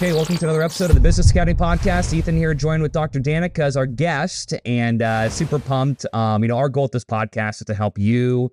Okay, welcome to another episode of the Business Scouting Podcast. Ethan here, joined with Dr. Dannica as our guest, and uh, super pumped. Um, you know, our goal with this podcast is to help you,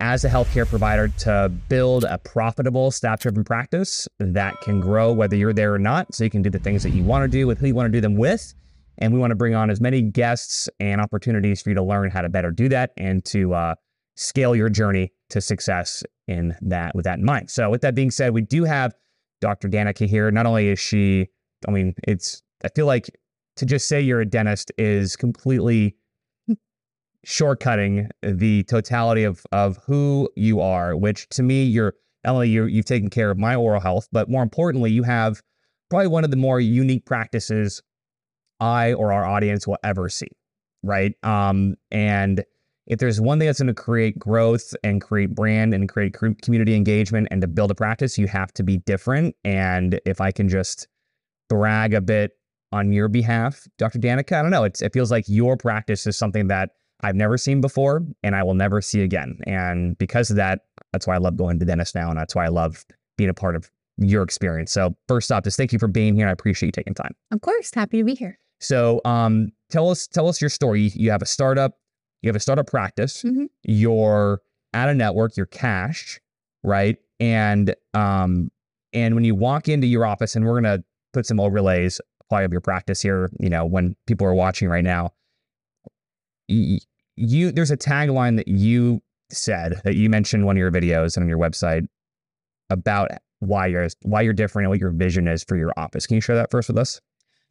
as a healthcare provider, to build a profitable, staff-driven practice that can grow whether you're there or not. So you can do the things that you want to do with who you want to do them with, and we want to bring on as many guests and opportunities for you to learn how to better do that and to uh, scale your journey to success in that with that in mind. So, with that being said, we do have Dr. Dannica here. Not only is she, I mean, it's, I feel like to just say you're a dentist is completely shortcutting the totality of, of who you are, which to me, you're, Emily, you you've taken care of my oral health, but more importantly, you have probably one of the more unique practices I or our audience will ever see. Right. Um, and if there's one thing that's going to create growth and create brand and create community engagement and to build a practice, you have to be different. And if I can just brag a bit on your behalf, Dr. Dannica, I don't know. it feels like your practice is something that I've never seen before and I will never see again. And because of that, that's why I love going to dentist now. And that's why I love being a part of your experience. So first off, just thank you for being here. I appreciate you taking time. Of course. Happy to be here. So um, tell us, tell us your story. You have a startup you have a startup practice, mm-hmm. you're at a network, you're cash, right? And um, and when you walk into your office, and we're gonna put some overlays probably of your practice here, you know, when people are watching right now, you, you there's a tagline that you said that you mentioned one of your videos and on your website about why you're why you're different and what your vision is for your office. Can you share that first with us?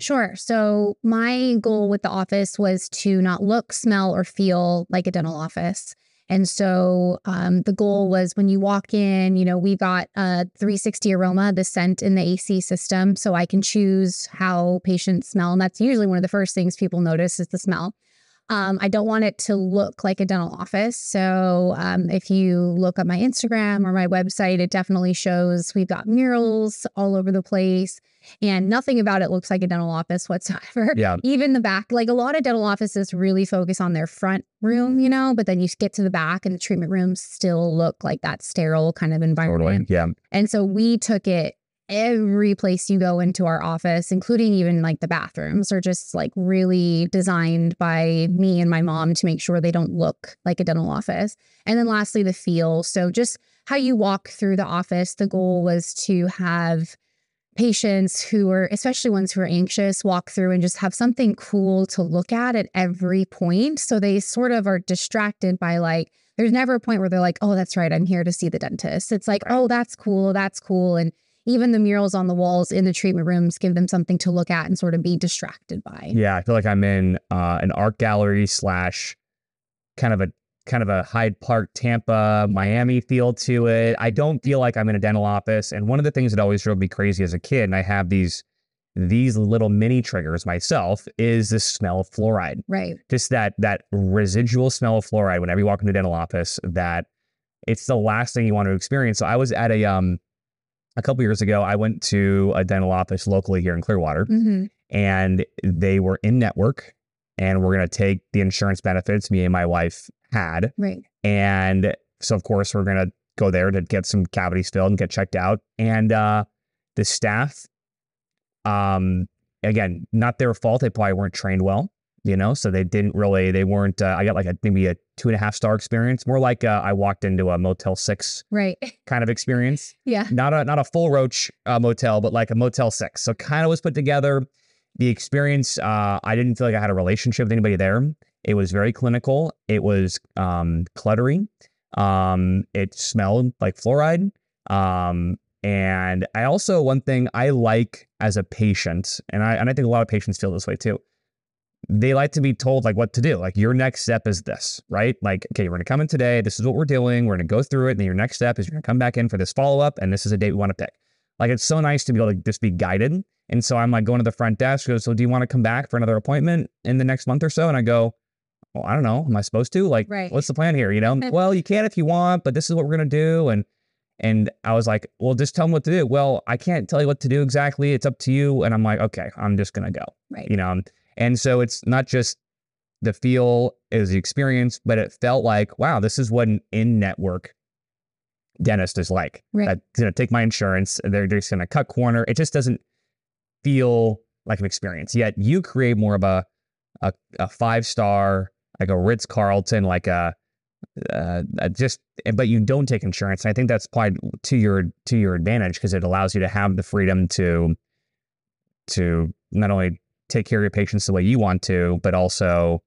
Sure. So, my goal with the office was to not look, smell, or feel like a dental office. And so um, the goal was when you walk in, you know, we got a 360 aroma, the scent in the AC system. So I can choose how patients smell. And that's usually one of the first things people notice is the smell. Um, I don't want it to look like a dental office. So um, if you look at my Instagram or my website, it definitely shows we've got murals all over the place and nothing about it looks like a dental office whatsoever. Yeah. Even the back, like a lot of dental offices really focus on their front room, you know, but then you get to the back and the treatment rooms still look like that sterile kind of environment. Totally. Yeah. And so we took it every place you go into our office, including even like the bathrooms, are just like really designed by me and my mom to make sure they don't look like a dental office. And then lastly, the feel. So just how you walk through the office, the goal was to have patients who are, especially ones who are anxious, walk through and just have something cool to look at at every point. So they sort of are distracted by like, there's never a point where they're like, oh, that's right, I'm here to see the dentist. It's like, oh, that's cool, that's cool. And even the murals on the walls in the treatment rooms give them something to look at and sort of be distracted by. Yeah, I feel like I'm in uh, an art gallery slash kind of a kind of a Hyde Park, Tampa, Miami feel to it. I don't feel like I'm in a dental office. And one of the things that always drove me crazy as a kid, and I have these these little mini triggers myself, is the smell of fluoride. Right. Just that that residual smell of fluoride whenever you walk into a dental office. That it's the last thing you want to experience. So I was at a um a couple years ago, I went to a dental office locally here in Clearwater, mm-hmm. and they were in network, and we're going to take the insurance benefits me and my wife had. Right. And so, of course, we're going to go there to get some cavities filled and get checked out. And uh, the staff, um, again, not their fault. They probably weren't trained well you know so they didn't really they weren't uh, i got like a maybe a two and a half star experience more like uh, i walked into a motel six right kind of experience yeah not a not a full roach uh, motel but like a motel six so kind of was put together the experience uh, i didn't feel like i had a relationship with anybody there it was very clinical it was um, cluttery um, it smelled like fluoride um, and i also one thing i like as a patient and i and i think a lot of patients feel this way too they like to be told like what to do. Like your next step is this, right? Like, okay, we're gonna come in today. This is what we're doing. We're gonna go through it. And then your next step is you're gonna come back in for this follow up, and this is a date we want to pick. Like it's so nice to be able to just be guided. And so I'm like going to the front desk. Goes, so do you want to come back for another appointment in the next month or so? And I go, well, I don't know. Am I supposed to? Like, right. what's the plan here? You know, well, you can if you want, but this is what we're gonna do. And and I was like, well, just tell them what to do. Well, I can't tell you what to do exactly. It's up to you. And I'm like, okay, I'm just gonna go. Right. You know. And so it's not just the feel, is the experience, but it felt like, wow, this is what an in network dentist is like. Right. That's going to take my insurance. They're just going to cut corner. It just doesn't, feel like an experience. Yet you create more of a a, a five star, like a Ritz Carlton, like a uh, just but you don't take insurance. And I think that's probably to your to your advantage because it allows you to have the freedom to to not only take care of your patients the way you want to, but also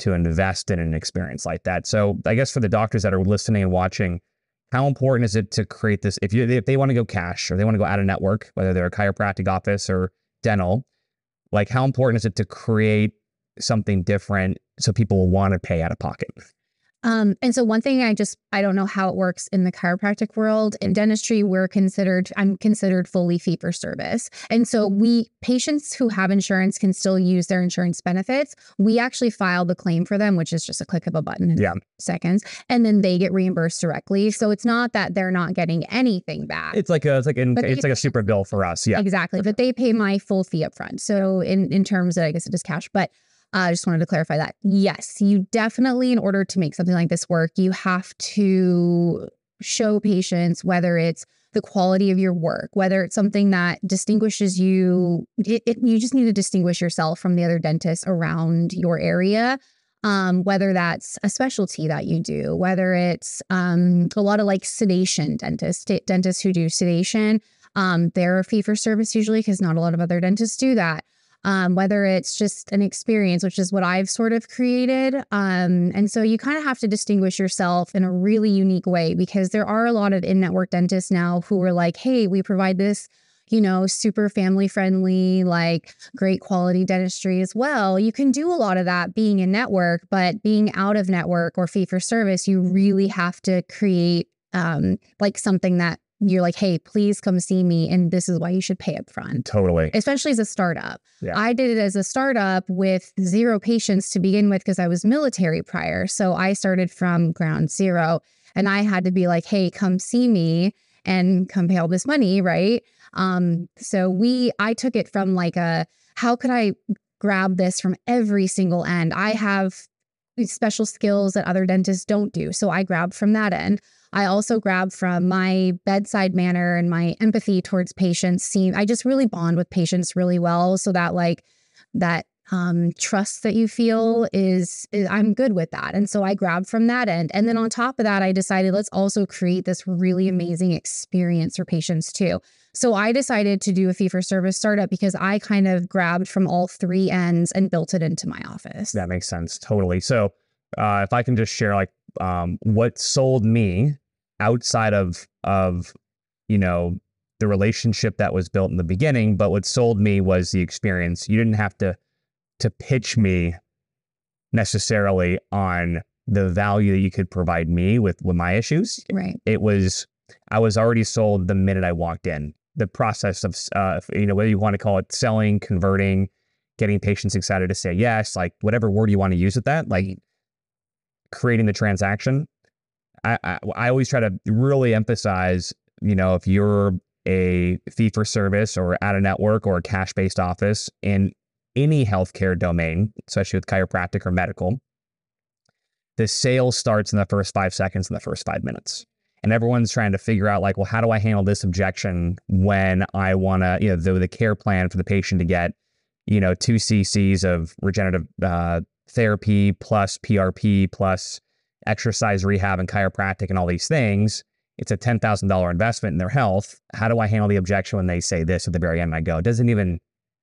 to invest in an experience like that. So I guess for the doctors that are listening and watching, how important is it to create this? If you if they want to go cash or they want to go out of network, whether they're a chiropractic office or dental, like how important is it to create something different so people will want to pay out of pocket? Um, and so one thing I just I don't know how it works in the chiropractic world. In dentistry, we're considered I'm considered fully fee for service. And so we patients who have insurance can still use their insurance benefits. We actually file the claim for them, which is just a click of a button in Yeah. seconds, and then they get reimbursed directly. So it's not that they're not getting anything back. It's like a it's like an, it's like a super bill for us. Yeah. Exactly. But they pay my full fee up front. So in, in terms of I guess it is cash. But uh, I just wanted to clarify that. Yes, you definitely, in order to make something like this work, you have to show patients whether it's the quality of your work, whether it's something that distinguishes you. It, it, you just need to distinguish yourself from the other dentists around your area. Um, whether that's a specialty that you do, whether it's um, a lot of like sedation dentists, dentists who do sedation, um, they're a fee for service usually because not a lot of other dentists do that. Um, whether it's just an experience, which is what I've sort of created. Um, and so you kind of have to distinguish yourself in a really unique way because there are a lot of in network dentists now who are like, hey, we provide this, you know, super family friendly, like great quality dentistry as well. You can do a lot of that being in network, but being out of network or fee for service, you really have to create um, like something that you're like, hey, please come see me. And this is why you should pay up front Totally. especially as a startup. Yeah. I did it as a startup with zero patients to begin with because I was military prior. So I started from ground zero and I had to be like, hey, come see me and come pay all this money, right? Um, so we I took it from like a how could I grab this from every single end? I have special skills that other dentists don't do. So I grabbed from that end. I also grab from my bedside manner and my empathy towards patients. See, I just really bond with patients really well so that like that um, trust that you feel is, is I'm good with that. And so I grabbed from that end. And then on top of that, I decided let's also create this really amazing experience for patients too. So I decided to do a fee for service startup because I kind of grabbed from all three ends and built it into my office. That makes sense. Totally. So, uh, if I can just share, like, um, what sold me outside of of you know the relationship that was built in the beginning, but what sold me was the experience. You didn't have to to pitch me necessarily on the value that you could provide me with with my issues. Right. It was I was already sold the minute I walked in. The process of uh, you know whether you want to call it selling, converting, getting patients excited to say yes, like whatever word you want to use with that, like creating the transaction. I, I I always try to really emphasize, you know, if you're a fee for service or at a network or a cash based office in any healthcare domain, especially with chiropractic or medical, the sale starts in the first five seconds in the first five minutes. And everyone's trying to figure out, like, well, how do I handle this objection when I want to, you know, the, the care plan for the patient to get, you know, two cc's of regenerative uh, therapy plus PRP plus exercise rehab and chiropractic and all these things. It's a ten thousand dollar investment in their health. How do I handle the objection when they say this at the very end? I go, it doesn't even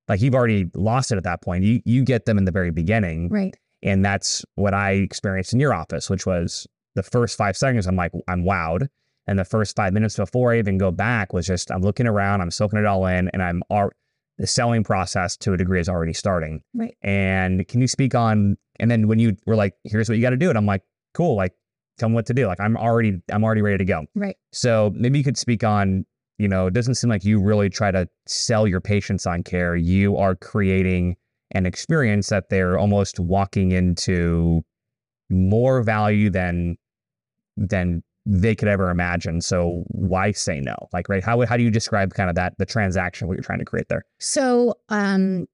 like you've already lost it at that point. You you get them in the very beginning, Right. and that's what I experienced in your office, which was the first five seconds. I'm like, I'm wowed. And the first five minutes before I even go back was just, I'm looking around, I'm soaking it all in, and I'm al- the selling process to a degree is already starting. Right. And can you speak on, and then when you were like, here's what you got to do. And I'm like, cool, like, tell me what to do. Like, I'm already, I'm already ready to go. Right. So maybe you could speak on, you know, it doesn't seem like you really try to sell your patients on care. You are creating an experience that they're almost walking into more value than than they could ever imagine. So why say no? Like, right? How how do you describe kind of that the transaction what you're trying to create there? So, um,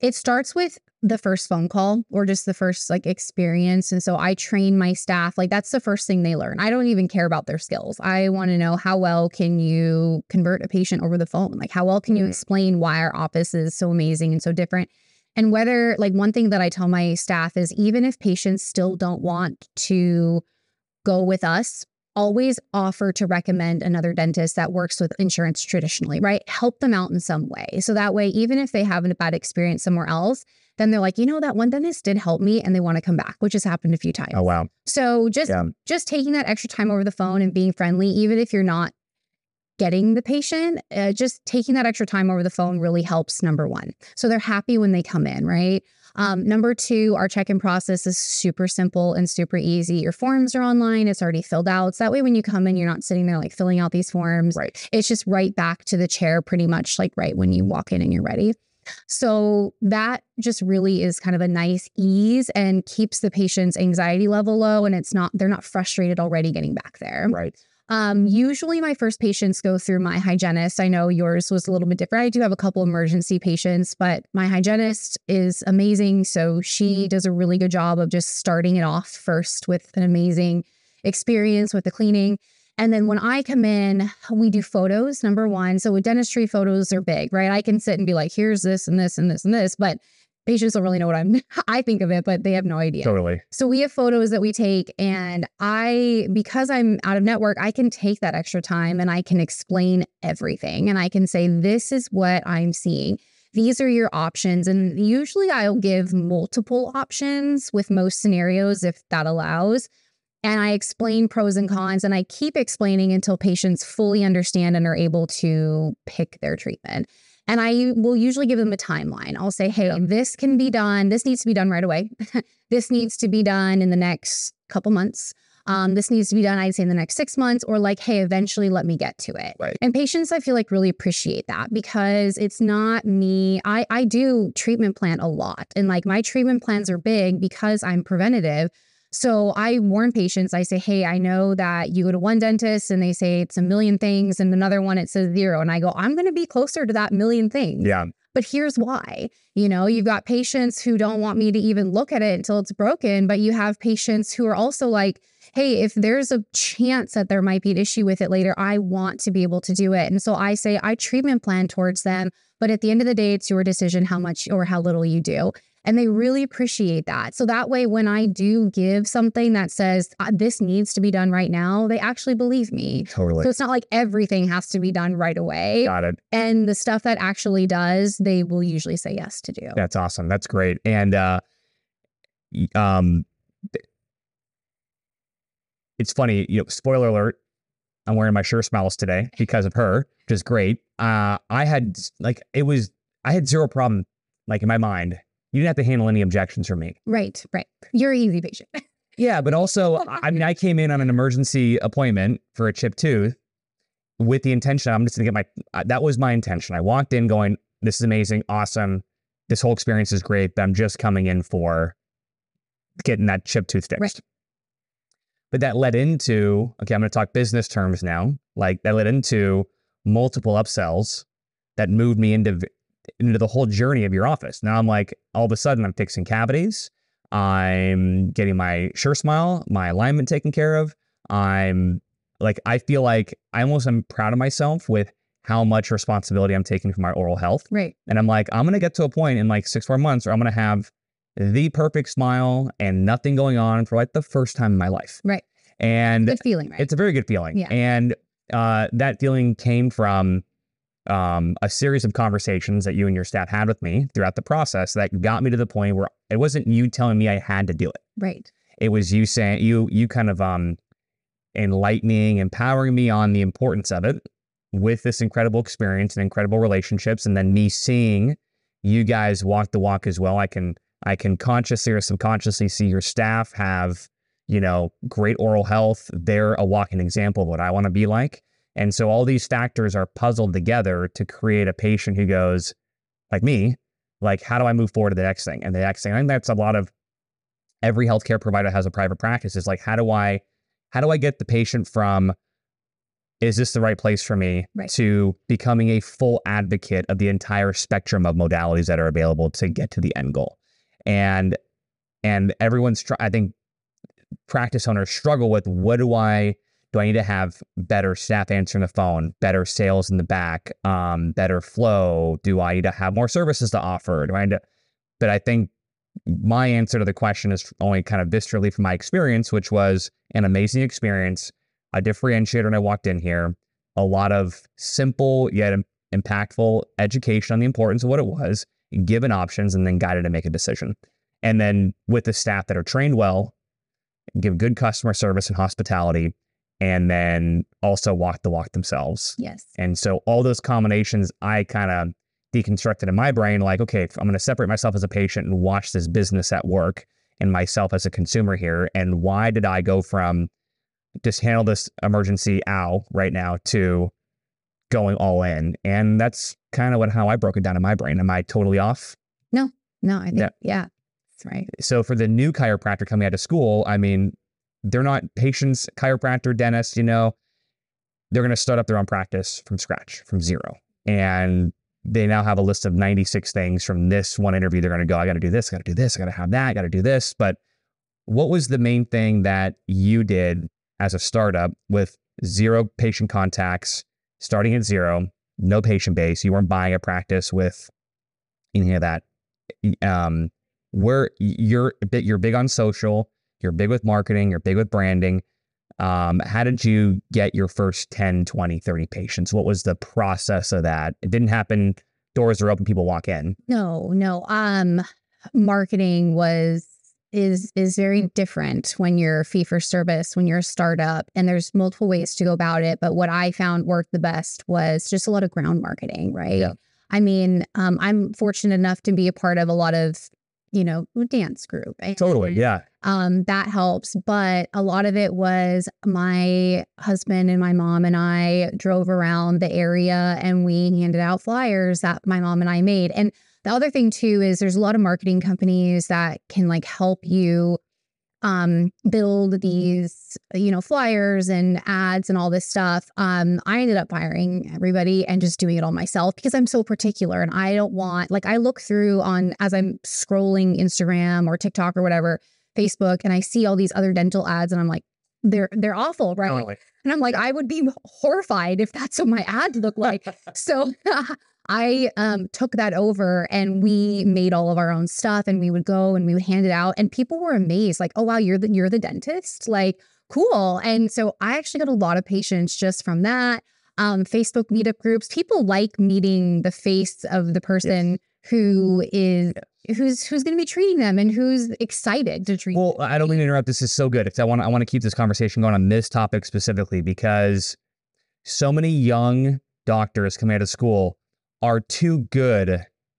It starts with the first phone call or just the first like experience. And so I train my staff. Like that's the first thing they learn. I don't even care about their skills. I want to know how well can you convert a patient over the phone? Like how well can you Mhm. explain why our office is so amazing and so different? And whether like one thing that I tell my staff is even if patients still don't want to go with us, always offer to recommend another dentist that works with insurance traditionally, right? Help them out in some way. So that way, even if they have a bad experience somewhere else, then they're like, you know, that one dentist did help me and they want to come back, which has happened a few times. Oh wow. So just Yeah. just taking that extra time over the phone and being friendly, even if you're not getting the patient, uh, just taking that extra time over the phone really helps. Number one, so they're happy when they come in, right? Um, number two, our check-in process is super simple and super easy. Your forms are online; it's already filled out. So that way, when you come in, you're not sitting there like filling out these forms. Right. It's just right back to the chair, pretty much like right when you walk in and you're ready. So that just really is kind of a nice ease and keeps the patient's anxiety level low and it's not they're not frustrated already getting back there. Right. Um, usually my first patients go through my hygienist. I know yours was a little bit different. I do have a couple emergency patients, but my hygienist is amazing. So she does a really good job of just starting it off first with an amazing experience with the cleaning. And then when I come in, we do photos, number one. So with dentistry, photos are big, right? I can sit and be like, here's this and this and this and this, but patients don't really know what I'm I think of it, but they have no idea. Totally. So we have photos that we take and I because I'm out of network, I can take that extra time and I can explain everything and I can say this is what I'm seeing. These are your options and usually I'll give multiple options with most scenarios if that allows. And I explain pros and cons and I keep explaining until patients fully understand and are able to pick their treatment. And I will usually give them a timeline. I'll say, hey, this can be done. This needs to be done right away. this needs to be done in the next couple months. Um, this needs to be done, I'd say, in the next six months, or like, hey, eventually let me get to it. Right. And patients, I feel like, really appreciate that because it's not me. I, I do treatment plan a lot, and like my treatment plans are big because I'm preventative. So I warn patients, I say, hey, I know that you go to one dentist and they say it's a million things, and another one it says zero. And I go, I'm going to be closer to that million things. Yeah. But here's why. You know, you've got patients who don't want me to even look at it until it's broken, but you have patients who are also like, hey, if there's a chance that there might be an issue with it later, I want to be able to do it. And so I say, I treatment plan towards them. But at the end of the day, it's your decision how much or how little you do. And they really appreciate that. So that way, when I do give something that says uh, this needs to be done right now, they actually believe me. Totally. So it's not like everything has to be done right away. Got it. And the stuff that actually does, they will usually say yes to do. That's awesome. That's great. And uh um it's funny, you know, spoiler alert, I'm wearing my SureSmiles today because of her, which is great. Uh I had like it was I had zero problem like in my mind. You didn't have to handle any objections from me. Right, right. You're an easy patient. Yeah, but also, I mean, I came in on an emergency appointment for a chipped tooth with the intention I'm just gonna get my. uh, That was my intention. I walked in going, "This is amazing, awesome. This whole experience is great." But I'm just coming in for getting that chipped tooth fixed. Right. But that led into okay. I'm going to talk business terms now. Like that led into multiple upsells that moved me into into the whole journey of your office. Now I'm like, all of a sudden, I'm fixing cavities. I'm getting my SureSmile, my alignment taken care of. I'm like, I feel like I almost am proud of myself with how much responsibility I'm taking for my oral health. Right. And I'm like, I'm gonna get to a point in like six, four months where I'm gonna have the perfect smile and nothing going on for like the first time in my life. Right. And Good feeling, right? it's a very good feeling. Yeah. And uh, that feeling came from um, a series of conversations that you and your staff had with me throughout the process that got me to the point where it wasn't you telling me I had to do it. right. It was you saying you you kind of um enlightening, empowering me on the importance of it with this incredible experience and incredible relationships, and then me seeing you guys walk the walk as well. I can I can consciously or subconsciously see your staff have you know great oral health. They're a walking example of what I want to be like. And so all these factors are puzzled together to create a patient who goes, like me, like, how do I move forward to the next thing? And the next thing, I think that's a lot of every healthcare provider has a private practice. Is like, how do I, how do I get the patient from is this the right place for me Right. to becoming a full advocate of the entire spectrum of modalities that are available to get to the end goal and and everyone's try i think practice owners struggle with what do i do i need to have better staff answering the phone better sales in the back um, better flow? Do i need to have more services to offer? Do i need to but i think my answer to the question is only kind of viscerally from my experience which was an amazing experience a differentiator when i walked in here. A lot of simple yet im- impactful education on the importance of what it was given options and then guided to make a decision. And then with the staff that are trained well give good customer service and hospitality and then also walk the walk themselves Yes. and so all those combinations i kind of deconstructed in my brain like okay if i'm going to separate myself as a patient and watch this business at work and myself as a consumer here and why did i go from just handle this emergency ow right now to going all in and that's kind of what how i broke it down in my brain am i totally off No, No, I think Yeah. yeah. That's right. so for the new chiropractor coming out of school, I mean, they're not patients, chiropractor, dentist, you know, they're going to start up their own practice from scratch, from zero. And they now have a list of 96 things from this one interview. They're going to go, I got to do this, I got to do this, I got to have that, I got to do this. But what was the main thing that you did as a startup with zero patient contacts, starting at zero, no patient base? You weren't buying a practice with any of that. Um, where you're you're big on social, you're big with marketing, you're big with branding. Um, how did you get your first 10, 20, 30 patients? What was the process of that? It didn't happen, doors are open, people walk in. No, no. Um, marketing was is is very different when you're fee for service, when you're a startup, and there's multiple ways to go about it. But what I found worked the best was just a lot of ground marketing, right? Yeah. I mean, um, I'm fortunate enough to be a part of a lot of, you know, dance group. and, Totally. Yeah. um, that helps. But a lot of it was my husband and my mom and I drove around the area and we handed out flyers that my mom and I made. And the other thing too is there's a lot of marketing companies that can like help you um build these you know flyers and ads and all this stuff um i ended up hiring everybody and just doing it all myself because i'm so particular and i don't want like i look through on as i'm scrolling instagram or tiktok or whatever Facebook and I see all these other dental ads and I'm like, they're they're awful, right? Totally. And I'm like, I would be horrified if that's what my ads look like. so I um, took that over and we made all of our own stuff and we would go and we would hand it out and people were amazed, like, oh wow, you're the you're the dentist, like cool. And so I actually got a lot of patients just from that. Um, Facebook meetup groups, people like meeting the face of the person who is who's who's going to be treating them and who's excited to treat. Well, them. I don't mean to interrupt. This is so good because I want I want to keep this conversation going on this topic specifically because so many young doctors coming out of school are too good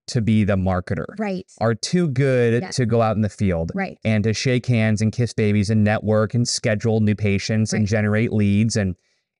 to be the marketer, right, are too good Yes. to go out in the field right, and to shake hands and kiss babies and network and schedule new patients and generate leads and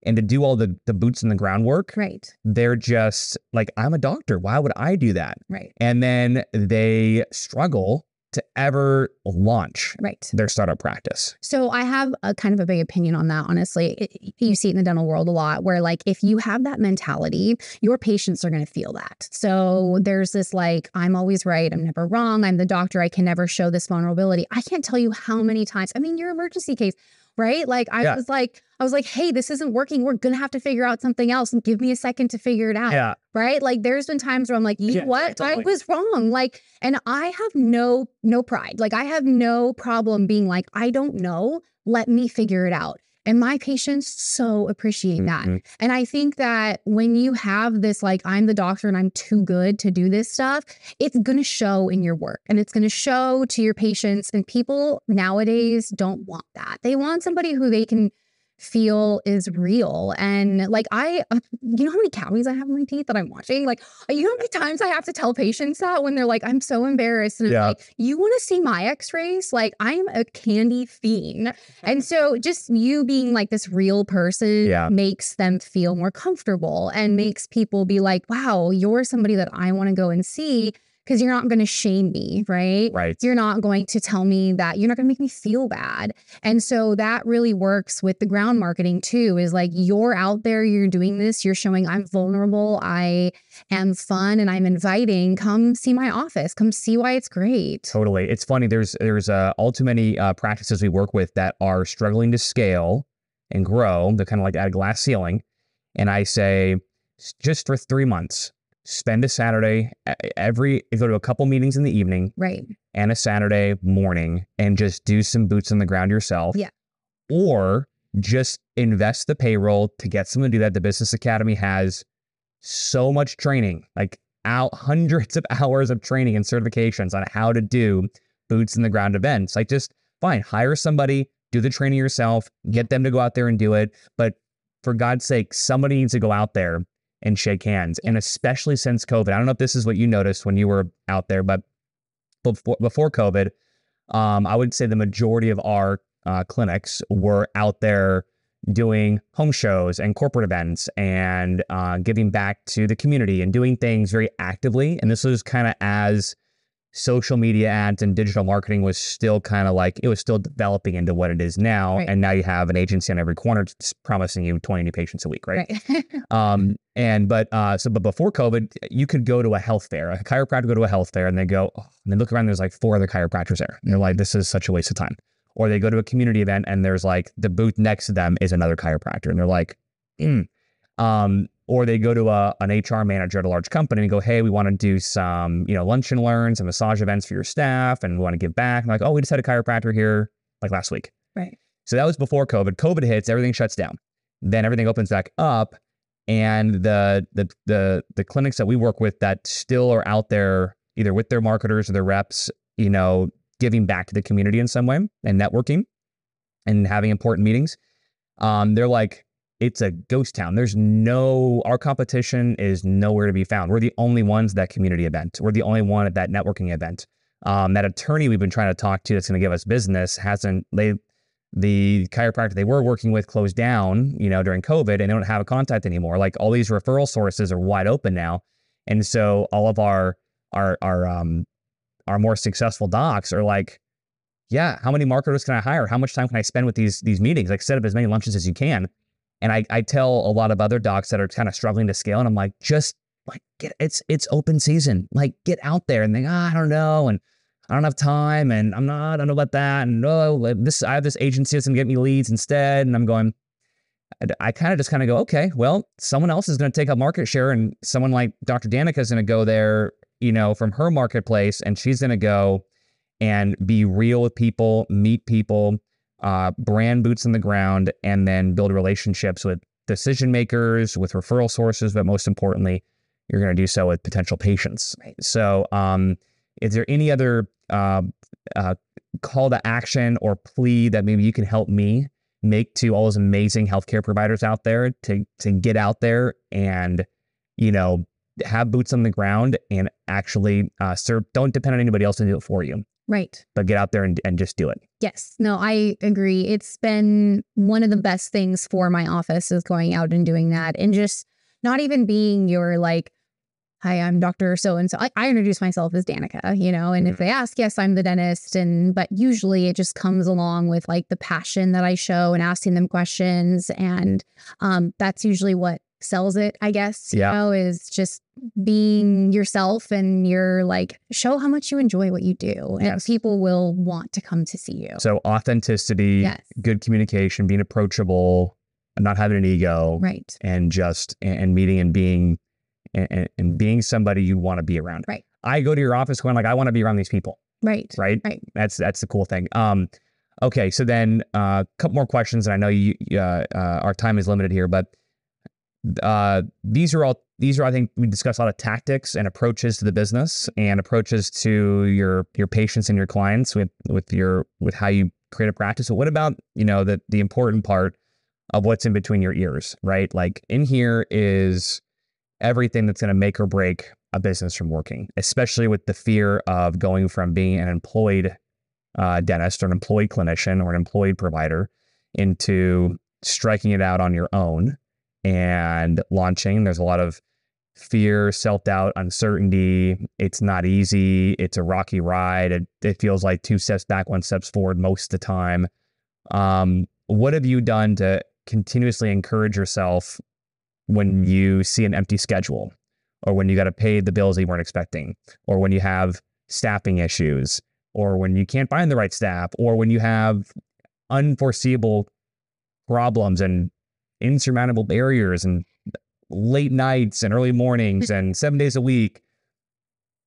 and to do all the the boots in the groundwork. right, They're just like I'm a doctor. Why would I do that? right, And then they struggle to ever launch right. their startup practice. So I have a kind of a big opinion on that, honestly. It- you see it in the dental world a lot where like if you have that mentality, your patients are going to feel that. So there's this like I'm always right, I'm never wrong, I'm the doctor, I can never show this vulnerability. I can't tell you how many times. I mean, your emergency case, right? Like I Yeah. was like I was like, "Hey, this isn't working. We're going to have to figure out something else and give me a second to figure it out." Yeah. right? Like there's been times where I'm like, you Yeah, know what? I was wrong. Like, and I have no no pride. Like I have no problem being like, I don't know. Let me figure it out. And my patients so appreciate that. Mhm. And I think that when you have this, like, I'm the doctor and I'm too good to do this stuff, it's going to show in your work and it's going to show to your patients. And people nowadays don't want that. They want somebody who they can feel is real. And like, I, uh, you know how many cavities I have in my teeth that I'm watching? Like, you know how many times I have to tell patients that when they're like, I'm so embarrassed. And it's Yeah. like, you want to see my x rays? Like, I'm a candy fiend. And so just you being like this real person Yeah. makes them feel more comfortable and makes people be like, wow, you're somebody that I want to go and see because you're not going to shame me, right? Right. You're not going to tell me that you're not going to make me feel bad. And so that really works with the ground marketing too is like you're out there, you're doing this, you're showing I'm vulnerable, I am fun and I'm inviting. Come see my office, come see why it's great. Totally. It's funny. There's there's uh, all too many uh, practices we work with that are struggling to scale and grow. They're kind of like at a glass ceiling. And I say, just for three months, spend a Saturday every go to a couple meetings in the evening, right, and a Saturday morning, and just do some boots on the ground yourself. Yeah. Or just invest the payroll to get someone to do that. The Business Academy has so much training, like out hundreds of hours of training and certifications on how to do boots in the ground events. Like just fine, hire somebody, do the training yourself, get them to go out there and do it. But for God's sake, somebody needs to go out there and shake hands. And especially since COVID, I don't know if this is what you noticed when you were out there, but before, before COVID, um, I would say the majority of our uh, clinics were out there doing home shows and corporate events and uh, giving back to the community and doing things very actively. And this was kind of as social media ads and digital marketing was still kind of like it was still developing into what it is now. Right. And now you have an agency on every corner promising you 20 new patients a week, right? right. um, and but uh, so but before COVID, you could go to a health fair, a chiropractor go to a health fair, and they go oh, and they look around. There's like four other chiropractors there. And they're like, this is such a waste of time. Or they go to a community event and there's like the booth next to them is another chiropractor, and they're like, mm. um, or they go to a, an HR manager at a large company and go, hey, we want to do some, you know, lunch and learns and massage events for your staff and we want to give back. And like, oh, we just had a chiropractor here like last week. Right. So that was before COVID. COVID hits, everything shuts down. Then everything opens back up. And the the the the clinics that we work with that still are out there either with their marketers or their reps, you know, giving back to the community in some way and networking and having important meetings. Um, they're like, it's a ghost town. There's no, our competition is nowhere to be found. We're the only ones that community event. We're the only one at that networking event. Um, that attorney we've been trying to talk to that's going to give us business hasn't, they, the chiropractor they were working with closed down, you know, during COVID and they don't have a contact anymore. Like all these referral sources are wide open now. And so all of our, our, our, um, our more successful docs are like, yeah, how many marketers can I hire? How much time can I spend with these, these meetings? Like set up as many lunches as you can and I, I tell a lot of other docs that are kind of struggling to scale, and I'm like, just like get it's it's open season. Like get out there and think, oh, ah, I don't know, and I don't have time, and I'm not, I don't know about that, and oh, this I have this agency that's gonna get me leads instead, and I'm going. I, I kind of just kind of go, okay, well, someone else is going to take up market share, and someone like Dr. Dannica is going to go there, you know, from her marketplace, and she's going to go and be real with people, meet people, uh, brand boots on the ground, and then build relationships with decision makers, with referral sources, but most importantly, you're going to do so with potential patients. Right. So, um, is there any other uh, uh, call to action or plea that maybe you can help me make to all those amazing healthcare providers out there to to get out there and you know have boots on the ground and actually uh, serve? Don't depend on anybody else to do it for you. Right. But get out there and, and just do it. Yes. No, I agree. It's been one of the best things for my office is going out and doing that and just not even being your like, hi, I'm Dr. So and so. I introduce myself as Dannica, you know, and mm-hmm. if they ask, yes, I'm the dentist. And but usually it just comes along with like the passion that I show and asking them questions. And um, that's usually what sells it, I guess, you yeah. know, is just being yourself and you're like, show how much you enjoy what you do. And yes. people will want to come to see you. So authenticity, yes. good communication, being approachable, not having an ego. Right. And just, and meeting and being, and, and being somebody you want to be around. Right. I go to your office going like, I want to be around these people. Right. Right. Right. That's, that's the cool thing. Um, okay. So then a uh, couple more questions. And I know you, uh, uh, our time is limited here, but uh, these are all these are I think we discuss a lot of tactics and approaches to the business and approaches to your your patients and your clients with with your with how you create a practice. But what about you know the the important part of what's in between your ears, right? Like in here is everything that's going to make or break a business from working, especially with the fear of going from being an employed uh, dentist or an employed clinician or an employed provider into striking it out on your own and launching. There's a lot of fear, self doubt, uncertainty. It's not easy. It's a rocky ride. It, it feels like two steps back, one steps forward most of the time. Um, what have you done to continuously encourage yourself when you see an empty schedule or when you got to pay the bills you weren't expecting or when you have staffing issues or when you can't find the right staff or when you have unforeseeable problems and insurmountable barriers and late nights and early mornings and seven days a week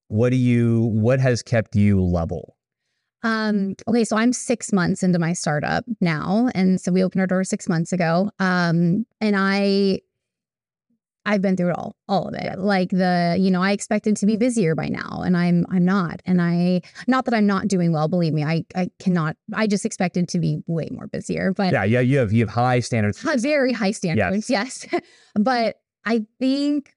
what do you what has kept you level um, okay, so I'm six months into my startup now. And so we opened our door six months ago. Um, and I I've been through it all, all of it. Like the, you know, I expected to be busier by now and I'm I'm not. And I not that I'm not doing well, believe me, I I cannot I just expected to be way more busier. But Yeah, yeah, you have you have high standards. Very high standards, yes. yes. but I think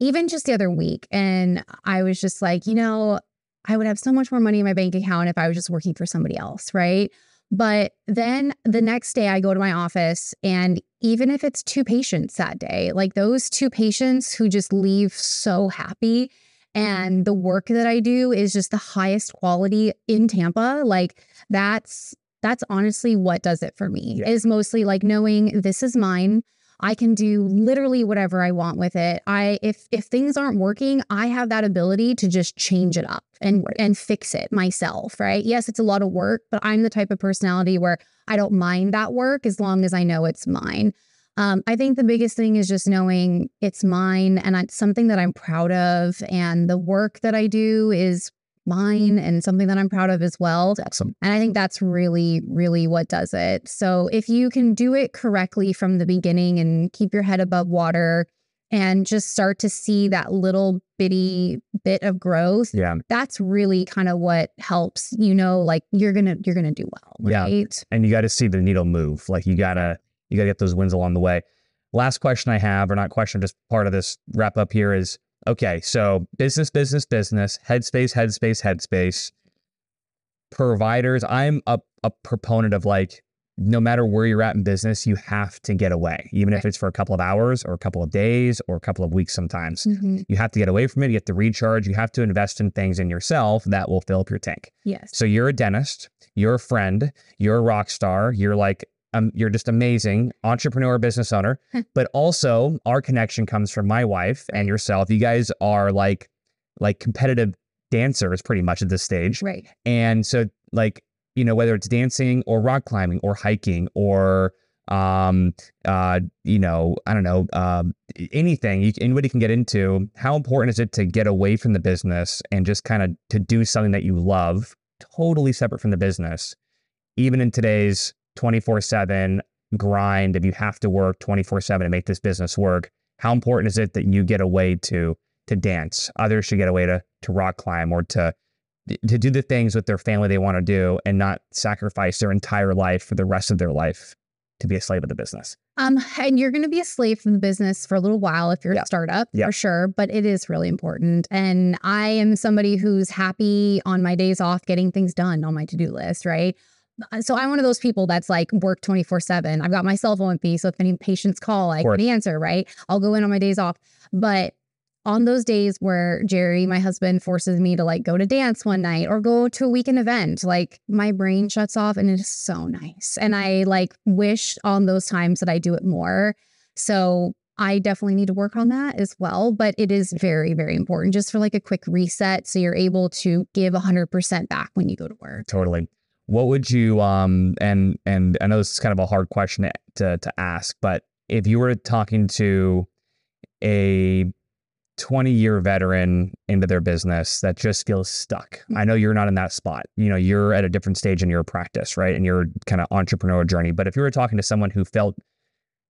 even just the other week, and I was just like, you know, I would have so much more money in my bank account if I was just working for somebody else, right? But then the next day, I go to my office, and even if it's two patients that day, like those two patients who just leave so happy, and the work that I do is just the highest quality in Tampa, like that's that's honestly what does it for me. Yeah. Is mostly like knowing this is mine. I can do literally whatever I want with it. I if if things aren't working, I have that ability to just change it up and and fix it myself, right? Yes, it's a lot of work, but I'm the type of personality where I don't mind that work as long as I know it's mine. Um, I think the biggest thing is just knowing it's mine and it's something that I'm proud of. And the work that I do is mine mm-hmm. and something that I'm proud of as well. Awesome. And I think that's really, really what does it. So if you can do it correctly from the beginning and keep your head above water and just start to see that little bitty bit of growth, yeah, that's really kind of what helps. You know, like you're gonna you're gonna do well, right? Yeah. And you got to see the needle move. Like you gotta you gotta get those wins along the way. Last question I have, or not question, just part of this wrap up here is Okay, so business, business, business, headspace, headspace, headspace. Providers, I'm a, a proponent of like, no matter where you're at in business, you have to get away, even if it's for a couple of hours or a couple of days or a couple of weeks sometimes. Mm-hmm. You have to get away from it. You have to recharge. You have to invest in things in yourself that will fill up your tank. Yes. So you're a dentist, you're a friend, you're a rock star, you're like um, you're just amazing entrepreneur, business owner. but also, our connection comes from my wife and yourself. You guys are like like competitive dancers, pretty much at this stage, right? And so, like you know, whether it's dancing or rock climbing or hiking or um uh you know i don't know um anything you, anybody can get into how important is it to get away from the business and just kind of to do something that you love totally separate from the business even in today's 24 7 grind, if you have to work 24 7 to make this business work, how important is it that you get away to to dance? Others should get away to to rock climb or to to do the things with their family they want to do and not sacrifice their entire life for the rest of their life to be a slave of the business. Um, and you're going to be a slave from the business for a little while if you're yeah. a startup, yeah. for sure. But it is really important. And I am somebody who's happy on my days off getting things done on my to do list, right? So I'm one of those people that's like work 24 7. I've got my cell phone me. So if any patients call, I can answer, right? I'll go in on my days off. But on those days where Jerry, my husband, forces me to like go to dance one night or go to a weekend event, like my brain shuts off and it is so nice. And I like wish on those times that I do it more. So I definitely need to work on that as well. But it is very, very important just for like a quick reset. So you're able to give 100% back when you go to work. Totally what would you um and and I know this is kind of a hard question to to ask, but if you were talking to a 20 year veteran into their business that just feels stuck. I know you're not in that spot. You know, you're at a different stage in your practice, right? In your kind of entrepreneurial journey. But if you were talking to someone who felt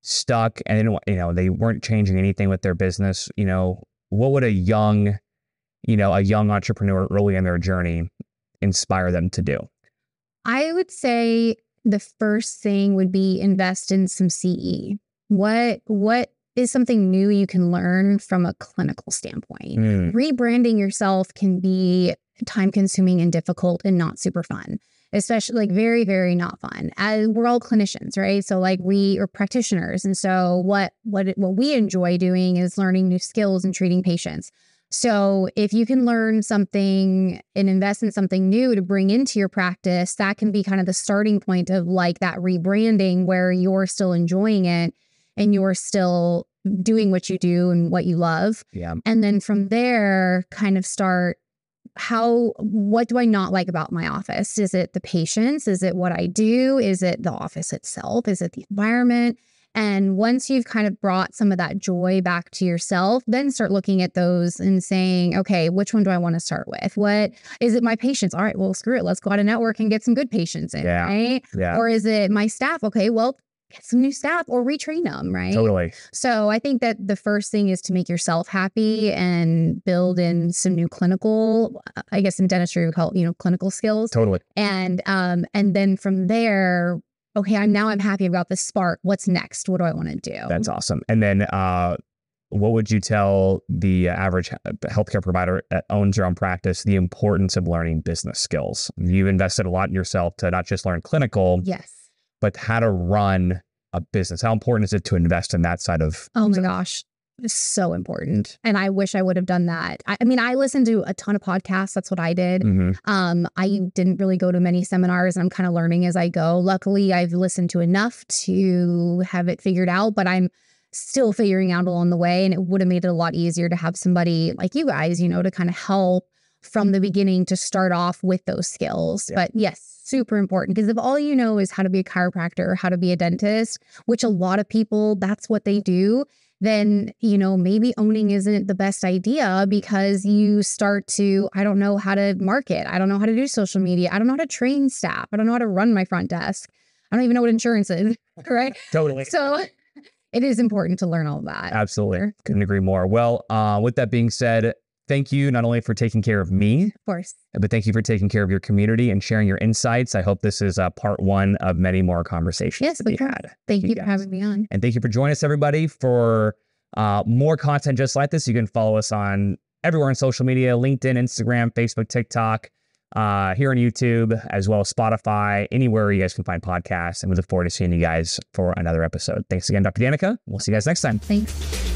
stuck and didn't, you know, they weren't changing anything with their business, you know, what would a young, you know, a young entrepreneur early in their journey inspire them to do? I would say the first thing would be invest in some CE. What what is something new you can learn from a clinical standpoint? Mm. Rebranding yourself can be time consuming and difficult and not super fun. especially like very very not fun as we're all clinicians right so like we are practitioners and so what what what we enjoy doing is learning new skills and treating patients so if you can learn something and invest in something new to bring into your practice that can be kind of the starting point of like that rebranding where you're still enjoying it and you're still doing what you do and what you love. Yeah. and then from there kind of start how what do i not like about my office? Is it the patients is it what i do? Is it the office itself? Is it the environment and once you've kind of brought some of that joy back to yourself then start looking at those and saying okay which one do i want to start with what is it my patients all right well screw it let's go out and network and get some good patients in Yeah. right Yeah. or is it my staff okay well get some new staff or retrain them right Totally. so I think that the first thing is to make yourself happy and build in some new clinical, I guess in dentistry we call it, you know, clinical skills. Totally. And um and then from there, okay, I'm now I'm happy about the spark. What's next? What do I want to do? That's awesome. And then, uh, what would you tell the average healthcare provider that owns their own practice the importance of learning business skills? You've invested a lot in yourself to not just learn clinical, yes. but how to run a business. How important is it to invest in that side of? Oh my gosh. So important. And I wish I would have done that. I, I mean, I listened to a ton of podcasts. That's what I did. Mhm. Um, I didn't really go to many seminars and I'm kind of learning as I go. Luckily, I've listened to enough to have it figured out, but I'm still figuring out along the way. And it would have made it a lot easier to have somebody like you guys, you know, to kind of help from the beginning to start off with those skills. Yeah. But yes, super important because if all you know is how to be a chiropractor or how to be a dentist, which a lot of people, that's what they do, then, you know, maybe owning isn't the best idea because you start to, I don't know how to market. I don't know how to do social media. I don't know how to train staff. I don't know how to run my front desk. I don't even know what insurance is, right? Totally. So it is important to learn all that. Absolutely. Couldn't agree more. Well, uh, with that being said, thank you not only for taking care of me, Of course. but thank you for taking care of your community and sharing your insights. I hope this is uh, part one of many more conversations Yes, be had. Thank you you for having me on. And thank you for joining us, everybody. For uh, more content just like this, you can follow us on everywhere on social media LinkedIn, Instagram, Facebook, TikTok, uh, here on YouTube, as well as Spotify, anywhere you guys can find podcasts. And we look forward to seeing you guys for another episode. Thanks again, Dr. Dannica. We'll see you guys next time. Thanks.